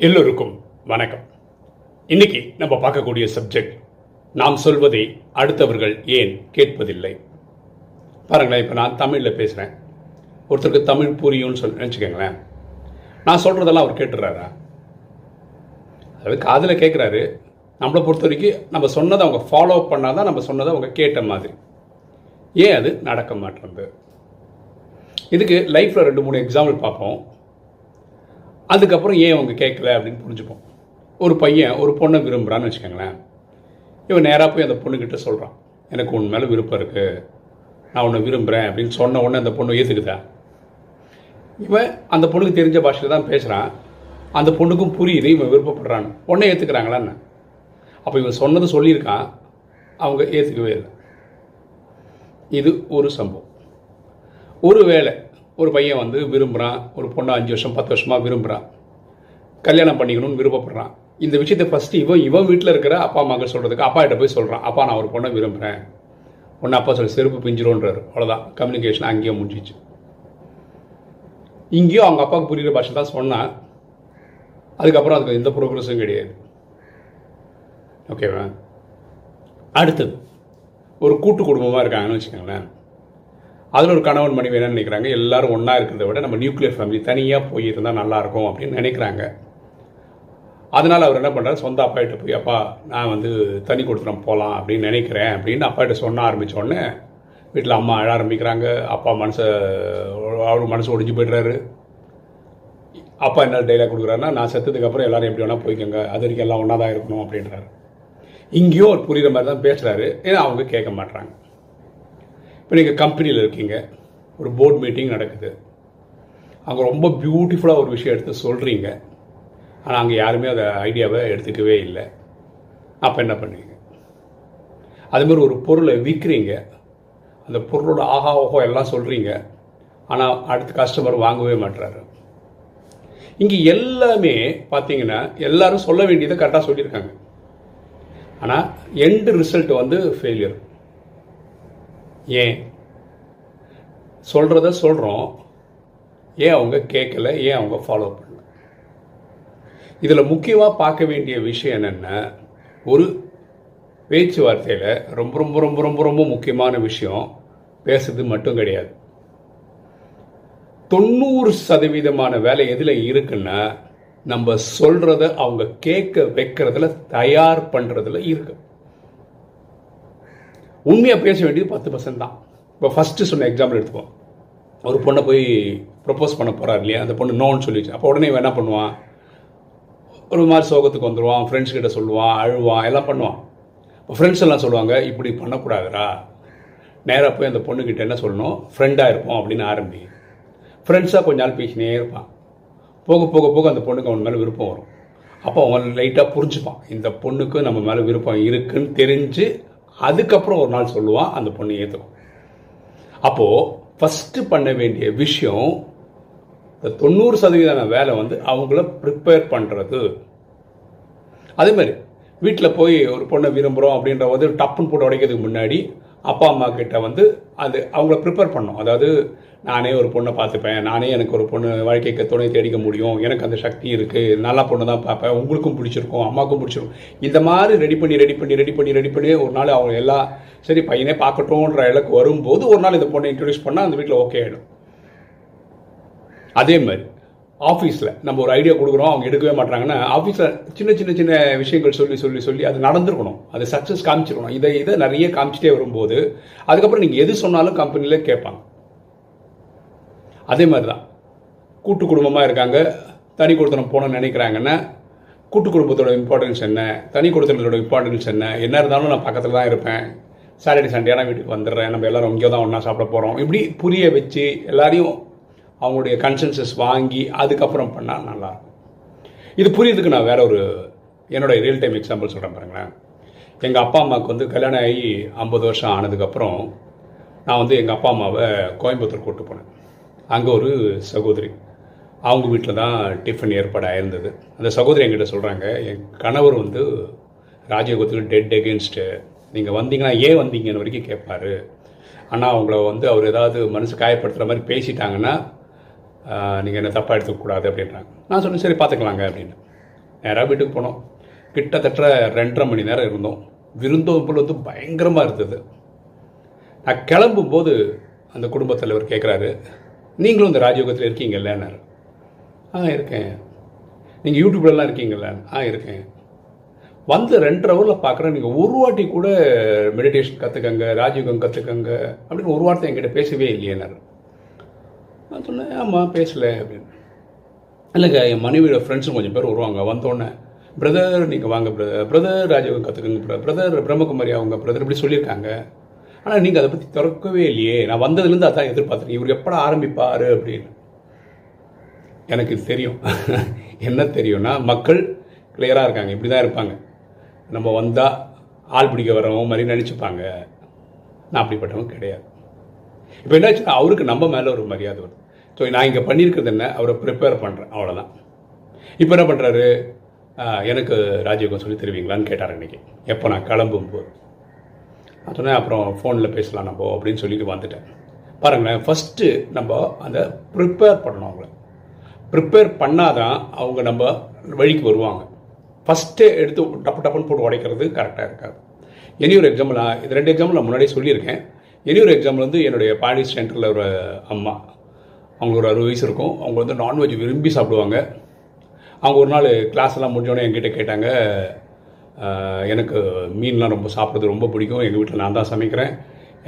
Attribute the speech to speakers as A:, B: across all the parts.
A: எல்லோருக்கும் வணக்கம். இன்னைக்கு நம்ம பார்க்கக்கூடிய சப்ஜெக்ட் நாம் சொல்வதை அடுத்தவர்கள் ஏன் கேட்பதில்லை? பாருங்களேன் இப்போ நான் தமிழில் பேசுகிறேன் ஒருத்தருக்கு தமிழ் புரியும்னு சொல்லி நினச்சிக்கோங்களேன். நான் சொல்கிறதெல்லாம் அவர் கேட்டுறாரா அதாவது காதில் கேட்குறாரு நம்மளை பொறுத்த வரைக்கும் நம்ம சொன்னதை அவங்க ஃபாலோ பண்ணால் தான் நம்ம சொன்னதை அவங்க கேட்ட மாதிரி. ஏன் அது நடக்க மாட்டேங்குது இதுக்கு லைஃப்பில் ரெண்டு மூணு எக்ஸாம்பிள் பார்ப்போம். அதுக்கப்புறம் ஏன் அவங்க கேட்கல அப்படின்னு புரிஞ்சுப்போம். ஒரு பையன் ஒரு பொண்ணை விரும்புகிறான்னு வச்சுக்கோங்களேன். இவன் நேராக போய் அந்த பொண்ணுக்கிட்ட சொல்கிறான் எனக்கு உன் மேலே விருப்பம் இருக்குது நான் உன்னை விரும்புகிறேன் அப்படின்னு சொன்ன உடனே அந்த பொண்ணு ஏற்றுக்குதா இவன் அந்த பொண்ணுக்கு தெரிஞ்ச பாஷையில் தான் பேசுகிறான் அந்த பொண்ணுக்கும் புரியுது இவன் விருப்பப்படுறான்னு. உடனே ஏற்றுக்கிறாங்களான்னு அப்போ இவன் சொன்னது சொல்லியிருக்கான். அவங்க ஏற்றுக்கவே இல்லை. இது ஒரு சம்பவம். ஒரு வேளை ஒரு பையன் வந்து விரும்புகிறான் ஒரு பொண்ணை அஞ்சு வருஷம் பத்து வருஷமாக விரும்புகிறான் கல்யாணம் பண்ணிக்கணும்னு விருப்பப்படுறான். இந்த விஷயத்தை ஃபஸ்ட்டு இவன் இவன் வீட்டில் இருக்கிற அப்பா அம்மாக்கள் சொல்கிறதுக்கு அப்பா கிட்ட போய் சொல்கிறான் அப்பா நான் ஒரு பொண்ணை விரும்புகிறேன் பொண்ணு அப்பா சொல்லி செருப்பு பிஞ்சிரும்ன்றாரு. அவ்வளோதான் கம்யூனிகேஷன் அங்கேயே முடிஞ்சிச்சு. இங்கேயும் அவங்க அப்பாவுக்கு புரிகிற பாஷை தான் சொன்னான். அதுக்கப்புறம் அதுக்கு எந்த ப்ரோக்ரஸும் கிடையாது. ஓகேவா அடுத்தது. ஒரு கூட்டு குடும்பமாக இருக்காங்கன்னு வச்சுக்கோங்களேன். அதில் ஒரு கணவன் மனைவி என்ன நினைக்கிறாங்க? எல்லாரும் ஒன்றா இருக்கிறத விட நம்ம நியூக்ளியர் ஃபேமிலி தனியாக போய் இருந்தால் நல்லாயிருக்கும் அப்படின்னு நினைக்கிறாங்க. அதனால் அவர் என்ன பண்ணுறாரு சொந்த அப்பாகிட்ட போய் அப்பா நான் வந்து தனி கொடுத்துறோம் போகலாம் அப்படின்னு நினைக்கிறேன் அப்படின்னு அப்பாகிட்ட சொன்ன ஆரம்பித்த உடனே வீட்டில் அம்மா அழ ஆரம்பிக்கிறாங்க. அப்பா மனசை அவர் மனசு ஒடிஞ்சு போய்ட்றாரு. அப்பா என்ன டைலாக் கொடுக்குறாருன்னா நான் செத்ததுக்கப்புறம் எல்லோரும் எல்லாரும் எப்படி வேணால் போய்க்கோங்க. அது வரைக்கும் எல்லாம் ஒன்றா தான் இருக்கணும் அப்படின்றாரு. இங்கேயும் ஒரு புரிகிற மாதிரி தான் பேசுகிறாரு ஏன்னா அவங்க கேட்க மாட்றாங்க. இப்போ நீங்கள் கம்பெனியில் இருக்கீங்க. ஒரு போர்ட் மீட்டிங் நடக்குது. அங்கே ரொம்ப பியூட்டிஃபுல்லாக ஒரு விஷயம் எடுத்து சொல்கிறீங்க ஆனால் அங்கே யாருமே அதை ஐடியாவை எடுத்துக்கவே இல்லை. அப்போ என்ன பண்ணுவீங்க அதுமாதிரி ஒரு பொருளை விற்கிறீங்க அந்த பொருளோட ஆஹா ஓஹோ எல்லாம் சொல்கிறீங்க ஆனால் அடுத்த கஸ்டமர் வாங்கவே மாட்டுறாரு இங்கே எல்லாமே பார்த்தீங்கன்னா எல்லாரும் சொல்ல வேண்டியதை கரெக்டாக சொல்லியிருக்காங்க. ஆனால் எண்டு ரிசல்ட் வந்து ஃபெயிலியர் ஏன்? சொல்கிறத சொல்கிறோம் ஏன் அவங்க கேட்கல? ஏன் அவங்க ஃபாலோ பண்ணல? இதில் முக்கியமாக பார்க்க வேண்டிய விஷயம் என்னென்னா ஒரு பேச்சுவார்த்தையில் ரொம்ப ரொம்ப ரொம்ப ரொம்ப ரொம்ப முக்கியமான விஷயம் பேசுறது மட்டும் கிடையாது. தொண்ணூறு சதவீதமான வேலை எதில் இருக்குன்னா நம்ம சொல்கிறத அவங்க கேட்க வைக்கிறதுல தயார் பண்ணுறதுல இருக்குது உண்மையாக பேச வேண்டியது பத்து பர்சன்ட் தான். இப்போ ஃபஸ்ட்டு சொன்ன எக்ஸாம்பிள் எடுத்துப்போம் ஒரு பொண்ணை போய் ப்ரப்போஸ் பண்ண போகிறார் இல்லையா? அந்த பொண்ணு நோன்னு சொல்லிச்சு. அப்போ உடனே என்ன பண்ணுவான்? ஒரு மாதிரி சோகத்துக்கு வந்துடுவான் ஃப்ரெண்ட்ஸ் கிட்ட சொல்லுவான் அழுவான் எல்லாம் பண்ணுவான். இப்போ ஃப்ரெண்ட்ஸ் எல்லாம் சொல்லுவாங்க இப்படி பண்ணக்கூடாதுரா நேராக போய் அந்த பொண்ணுக்கிட்ட என்ன சொல்லணும்? ஃப்ரெண்டாக இருப்போம் அப்படின்னு ஆரம்பி. ஃப்ரெண்ட்ஸாக கொஞ்ச நாள் பேசினே இருப்பான். போக போக போக அந்த பொண்ணுக்கு அவன் மேலே விருப்பம் வரும். அப்போ அவன் லைட்டாக புரிஞ்சுப்பான். இந்த பொண்ணுக்கு நம்ம மேலே விருப்பம் இருக்குன்னு தெரிஞ்சு அதுக்கப்புறம் ஒரு நாள் சொல்லுவான் அந்த பொண்ணு ஏற்றுக்கும் அப்போது ஃபஸ்ட்டு பண்ண வேண்டிய விஷயம் இந்த தொண்ணூறு சதவீதமான வேலை வந்து அவங்கள ப்ரிப்பேர் பண்ணுறது அதே மாதிரி வீட்டில் போய் ஒரு பொண்ணை விரும்புகிறோம் அப்படின்ற போது டப்புன்னு போட்டு உடைக்கிறதுக்கு முன்னாடி அப்பா அம்மா கிட்ட வந்து அது அவங்கள ப்ரிப்பேர் பண்ணோம். அதாவது நானே ஒரு பொண்ணை பார்த்துப்பேன். நானே எனக்கு ஒரு பொண்ணு வாழ்க்கைக்கு துணை தேடிக்க முடியும். எனக்கு அந்த சக்தி இருக்குது நல்ல பொண்ணு தான் பார்ப்பேன். உங்களுக்கும் பிடிச்சிருக்கும். அம்மாவுக்கும் பிடிச்சிருக்கும். இந்த மாதிரி ரெடி பண்ணி ரெடி பண்ணி ரெடி பண்ணி ரெடி பண்ணி ஒரு நாள் அவங்க எல்லாம் சரி பையனே பார்க்கட்டும்ன்ற இலக்கு வரும்போது ஒரு நாள் இந்த பொண்ணை இன்ட்ரடியூஸ் பண்ணால் அந்த வீட்டில் ஓகே ஆகிடும் அதே மாதிரி. ஆஃபீஸில் நம்ம ஒரு ஐடியா கொடுக்குறோம் அவங்க எடுக்கவே மாட்டாங்கன்னா ஆஃபீஸில் சின்ன சின்ன சின்ன விஷயங்கள் சொல்லி சொல்லி சொல்லி அது நடந்திருக்கணும். அது சக்ஸஸ் காமிச்சிருக்கணும். இதை இதை நிறைய காமிச்சிட்டே வரும்போது அதுக்கப்புறம் நீங்கள் எது சொன்னாலும் கம்பெனியில் கேட்பாங்க. அதே மாதிரி தான் கூட்டு குடும்பமாக இருக்காங்க. தனி கொடுத்தனம் போகணும்னு நினைக்கிறாங்கன்னா கூட்டு குடும்பத்தோட இம்பார்ட்டன்ஸ் என்ன? தனி கொடுத்தனத்தோட இம்பார்ட்டன்ஸ் என்ன? என்ன இருந்தாலும் நான் பக்கத்தில் தான் இருப்பேன். சாட்டர்டே ஆனால் வீட்டுக்கு வந்துடுறேன். நம்ம எல்லாரும் இங்கே தான் ஒன்றா சாப்பிட போகிறோம் இப்படி புரிய வச்சு எல்லாரையும் அவங்களுடைய கன்சென்சஸ் வாங்கி அதுக்கப்புறம் பண்ணால் நல்லாயிருக்கும். இது புரியுறதுக்கு நான் வேற ஒரு என்னுடைய ரியல் டைம் எக்ஸாம்பிள் சொல்கிறேன் பாருங்களேன். எங்கள் அப்பா அம்மாவுக்கு வந்து கல்யாணம் ஆகி ஐம்பது வருஷம் ஆனதுக்கப்புறம் நான் வந்து எங்கள் அப்பா அம்மாவை கோயம்புத்தூர் கூப்பிட்டு போனேன். அங்கே ஒரு சகோதரி. அவங்க வீட்டில் தான் டிஃபன் ஏற்பாடு ஆயிருந்தது. அந்த சகோதரி என்கிட்ட சொல்கிறாங்க என் கணவர் வந்து ராஜயோகத்துக்கு டெட் எகென்ஸ்ட்டு நீங்கள் வந்தீங்கன்னா ஏன் வந்தீங்கன்னு வரைக்கும் கேட்பாரு ஆனால் அவங்கள வந்து அவர் ஏதாவது மனசு காயப்படுத்துகிற மாதிரி பேசிட்டாங்கன்னா நீங்கள் என்ன தப்பாக எடுத்துக்கக்கூடாது அப்படின்றாங்க. நான் சொன்னேன் சரி பார்த்துக்கலாங்க அப்படின்னு நேராக வீட்டுக்கு போனோம். கிட்டத்தட்ட ரெண்டரை மணி நேரம் இருந்தோம். விருந்தோம்பல் வந்து பயங்கரமாக இருந்தது. நான் கிளம்பும்போது அந்த குடும்பத் தலைவர் கேட்குறாரு நீங்களும் இந்த ராஜயோகத்தில் இருக்கீங்கல்லன்னாரு ஆ இருக்கேன். நீங்கள் யூடியூப்லலாம் இருக்கீங்கல்ல? ஆ இருக்கேன். வந்து ரெண்டரை ஹவரில் பார்க்குறேன் நீங்கள் ஒரு வாட்டி கூட மெடிடேஷன் கற்றுக்கங்க ராஜயோகம் கற்றுக்கங்க அப்படின்னு ஒரு வார்த்தை என்கிட்ட பேசவே இல்லையேனாரு நான் சொன்னேன் ஆமாம் பேசலை அப்படின்னு. இல்லைங்க என் மனைவியோட ஃப்ரெண்ட்ஸும் கொஞ்சம் பேர் வருவாங்க. வந்தோடனே பிரதர் நீங்கள் வாங்க பிரதர் பிரதர் ராஜீவ் கற்றுக்குங்க பிரதர் பிரம்மகுமாரி அவங்க பிரதர் இப்படி சொல்லியிருக்காங்க. ஆனால் நீங்கள் அதை பற்றி திறக்கவே இல்லையே. நான் வந்ததுலேருந்து அதான் எதிர்பார்த்துருக்கேன். இவர் எப்படா ஆரம்பிப்பார்? அப்படின்னு. எனக்கு இது தெரியும். என்ன தெரியும்னா மக்கள் கிளியராக இருக்காங்க. இப்படி தான் இருப்பாங்க. நம்ம வந்தால் ஆள் பிடிக்க வரவங்க மாதிரி நினச்சிப்பாங்க. நான் அப்படிப்பட்டவங்க கிடையாது. இப்போ என்னாச்சுன்னா அவருக்கு நம்ம மேலே ஒரு மரியாதை வருது. ஸோ நான் இங்கே பண்ணியிருக்கிறது என்ன? அவரை ப்ரிப்பேர் பண்ணுறேன் அவ்வளோதான் இப்போ என்ன பண்ணுறாரு எனக்கு ராஜயோகம் சொல்லி தருவீங்களான்னு கேட்டார் இன்னைக்கு. எப்போ நான் கிளம்பும்போது. நான் சொன்னேன் அப்புறம் ஃபோனில் பேசலாம் நம்ம அப்படின்னு சொல்லிட்டு வந்துட்டேன். பாருங்களேன் ஃபஸ்ட்டு நம்ம அந்த ப்ரிப்பேர் பண்ணணும் அவங்கள. ப்ரிப்பேர் பண்ணாதான் அவங்க நம்ம வழிக்கு வருவாங்க. ஃபஸ்ட்டு எடுத்து டப்பு டப்புன்னு போட்டு உடைக்கிறது கரெக்டாக இருக்காது. இனி ஒரு எக்ஸாம்பிள் நான் இது ரெண்டு எக்ஸாம்பிள் நான் முன்னாடியே சொல்லியிருக்கேன். இனி ஒரு எக்ஸாம்பிள் வந்து என்னுடைய பாடி சென்டரில் ஒரு அம்மா. அவங்க ஒரு அறுபது வயசு இருக்கும். அவங்க வந்து நான்வெஜ் விரும்பி சாப்பிடுவாங்க. அவங்க ஒரு நாள் கிளாஸ்லாம் முடிஞ்சோடனே என்கிட்ட கேட்டாங்க எனக்கு மீன்லாம் ரொம்ப சாப்பிட்றது ரொம்ப பிடிக்கும். எங்கள் வீட்டில் நான் தான் சமைக்கிறேன்.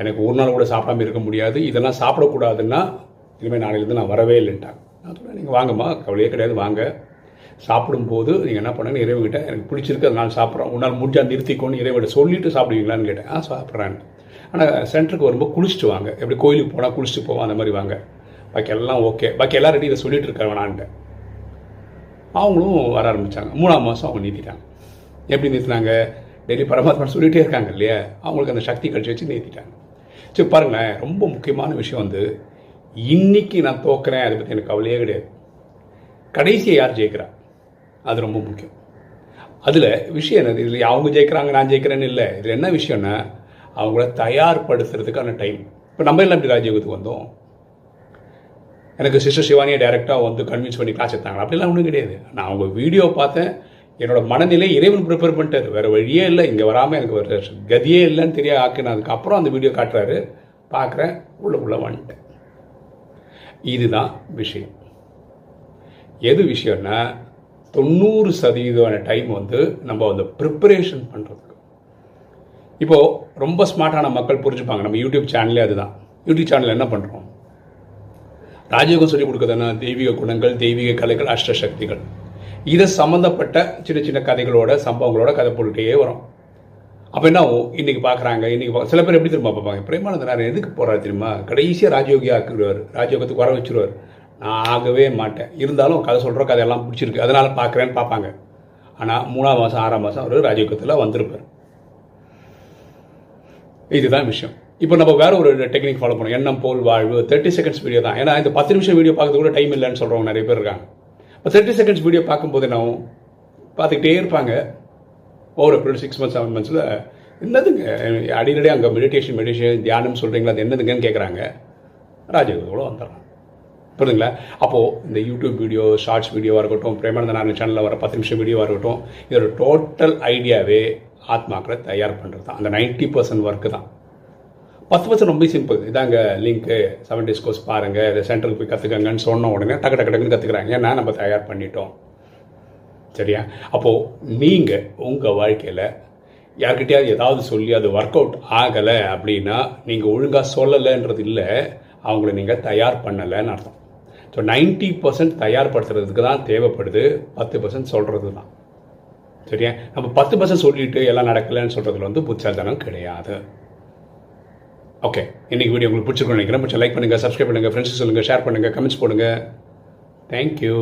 A: எனக்கு ஒரு நாள் கூட சாப்பிடாம இருக்க முடியாது. இதெல்லாம் சாப்பிடக்கூடாதுன்னா இனிமேல் நாளையிலேருந்து நான் வரவே இல்லைன்ட்டாங்க. நான் சொன்னேன் நீங்கள் வாங்கம்மா. கவலையே கிடையாது வாங்க. சாப்பிடும்போது நீங்கள் என்ன பண்ணுங்க இறைவன்கிட்ட எனக்கு பிடிச்சிருக்கு அதனால் சாப்பிட்றோம். உன்னால் முடிஞ்சால் நிறுத்திக்கோன்னு இறைவன்கிட்ட சொல்லிட்டு சாப்பிடுவீங்களான்னு கேட்டேன். ஆ சாப்பிட்றேன். ஆனால் சென்டருக்கு வரும்போது குளிச்சுட்டு வாங்க. எப்படி கோயிலுக்கு போனால் குளிச்சுட்டு போவோம் அந்த மாதிரி வாங்க. பாக்கி எல்லாம் ஓகே பாக்கி எல்லாரும் ரெடி இதை சொல்லிட்டு இருக்காங்க வேணான்ட்டு அவங்களும் வர ஆரம்பித்தாங்க மூணாம் மாதம் அவங்க நீத்திட்டாங்க. எப்படி நீத்தினாங்க? டெய்லி பரமாத்மா சொல்லிகிட்டே இருக்காங்க இல்லையா? அவங்களுக்கு அந்த சக்தி கழிச்சு வச்சு நீத்திட்டாங்க. சரி பாருங்களேன். ரொம்ப முக்கியமான விஷயம் வந்து இன்னைக்கு நான் தோக்குறேன் அதை பற்றி எனக்கு கவலையே கிடையாது. கடைசியை யார் ஜெயிக்கிறா? அது ரொம்ப முக்கியம். அதில் விஷயம் என்னது? இதில் அவங்க ஜெயிக்கிறாங்க நான் ஜெயிக்கிறேன்னு இல்லை. இதில் என்ன விஷயம்னா அவங்கள தயார்படுத்துறதுக்கான டைம் இப்போ நம்ம எல்லாம் இப்படி ராஜயோகத்துக்கு வந்தோம். எனக்கு சிஸ்டர் சிவானியை டைரெக்டாக வந்து கன்வின்ஸ் பண்ணி கிளாஸ் எடுத்தாங்க. அப்படிலாம் ஒன்றும் கிடையாது. நான் அவங்க வீடியோ பார்த்தேன். என்னோட மனநிலை இறைவன் ப்ரிப்பேர் பண்ணிட்டார். வேறு வழியே இல்லை. இங்கே வராமல் எனக்கு ஒரு கதியே இல்லைன்னு தெரிய ஆக்கினதுக்கு அதுக்கப்புறம் அந்த வீடியோ காட்டுறாரு. பார்க்குறேன். உள்ள உள்ள வந்துட்டேன் இதுதான் விஷயம். எது விஷயம்னா தொண்ணூறு சதவீதமான டைம் வந்து நம்ம அந்த ப்ரிப்பரேஷன் பண்ணுறதுக்கு இப்போது ரொம்ப ஸ்மார்ட்டான மக்கள் புரிஞ்சுப்பாங்க. நம்ம யூடியூப் சேனலே அதுதான். யூடியூப் சேனல் என்ன பண்ணுறோம் ராஜயோகம் சொல்லிக் கொடுக்குறதுனா தெய்வீக குணங்கள் தெய்வீக கலைகள் அஷ்டசக்திகள். இதை சம்மந்தப்பட்ட சின்ன சின்ன கதைகளோட சம்பவங்களோட கதை போட்டுகிட்டே வரும். அப்போ என்ன ஆகும்? இன்னைக்கு பார்க்குறாங்க இன்றைக்கி சில பேர் எப்படி திரும்ப பார்ப்பாங்க? பிரேமானந்தனார் எதுக்கு போறாரு தெரியுமா? கடைசியாக ராஜயோகி ஆக்கிடுவார் ராஜயோகத்துக்கு வர வச்சுருவார். நான் ஆகவே மாட்டேன். இருந்தாலும் கதை சொல்கிற கதையெல்லாம் பிடிச்சிருக்கு. அதனால் பார்க்குறேன்னு பார்ப்பாங்க. ஆனால் மூணாம் மாதம் ஆறாம் மாதம் அவர் ராஜயோகத்தில் வந்திருப்பார். இதுதான் விஷயம். இப்போ நம்ம வேற ஒரு டெக்னிக் ஃபாலோ பண்ணோம். எண்ணம் போல் வாழ்வு தேர்ட்டி செகண்ட்ஸ் வீடியோ தான். ஏன்னா இந்த பத்து நிமிஷம் வீடியோ பார்க்கறது கூட டைம் இல்லைன்னு சொல்கிறவங்க நிறைய பேர் இருக்காங்க. இப்போ தேர்ட்டி செகண்ட்ஸ் வீடியோ பார்க்கும்போது என்ன பார்த்துக்கிட்டே இருப்பாங்க. Over period six months seven மந்த்ஸில் என்னதுங்க? அடிக்கடி அங்கே மெடிடேஷன் மெடிடேஷன் தியானம் சொல்கிறீங்களா அது என்னதுங்கன்னு கேட்குறாங்க ராஜயோகத்தோட வந்துடுறான். புரியுதுங்களா அப்போது இந்த யூடியூப் வீடியோ ஷார்ட்ஸ் வீடியோவாக இருக்கட்டும் பிரேமானந்த நாராயண சேனலில் வர பத்து நிமிஷம் வீடியோவாக இருக்கட்டும் இதோட டோட்டல் ஐடியாவே ஆத்மாக்களை தயார் பண்ணுறது தான் அந்த நைன்ட்டி பர்சன்ட் ஒர்க்கு தான். பத்து பர்சன்ட் ரொம்ப சிம்பிள் இதாங்க லிங்க்கு செவன் டேஸ் கோர்ஸ் பாருங்கள் இதை சென்டருக்கு போய் கற்றுக்கங்கன்னு சொன்ன உடனே டக்கு டக்கு டக்குன்னு கற்றுக்குறாங்க ஏன்னா நம்ம தயார் பண்ணிட்டோம். சரியா? அப்போது நீங்கள் உங்கள் வாழ்க்கையில் யார்கிட்டயாவது ஏதாவது சொல்லி அது ஒர்க் அவுட் ஆகலை அப்படின்னா நீங்கள் ஒழுங்காக சொல்லலைன்றது இல்லை. அவங்கள நீங்கள் தயார் பண்ணலைன்னு அர்த்தம். ஸோ நைன்ட்டி பர்சன்ட் தயார்படுத்துறதுக்கு தான் தேவைப்படுது. பத்து பர்சன்ட் சொல்கிறது தான் சரியா? நம்ம பத்து பஸ்ஸை சொல்லிட்டு எல்லாம் நடக்கலைன்னு சொல்கிறதுல வந்து புத்தாதனம் கிடையாது. ஓகே இன்னைக்கு வீடியோ உங்களுக்கு பிடிச்சிருக்கோம் நினைக்கிறேன். பிடிச்ச லைக் பண்ணுங்கள் சப்ஸ்கிரைப் பண்ணுங்கள் ஃப்ரெண்ட்ஸ் சொல்லுங்கள் ஷேர் பண்ணுங்கள் கமெண்ட்ஸ் போடுங்க. தேங்க்யூ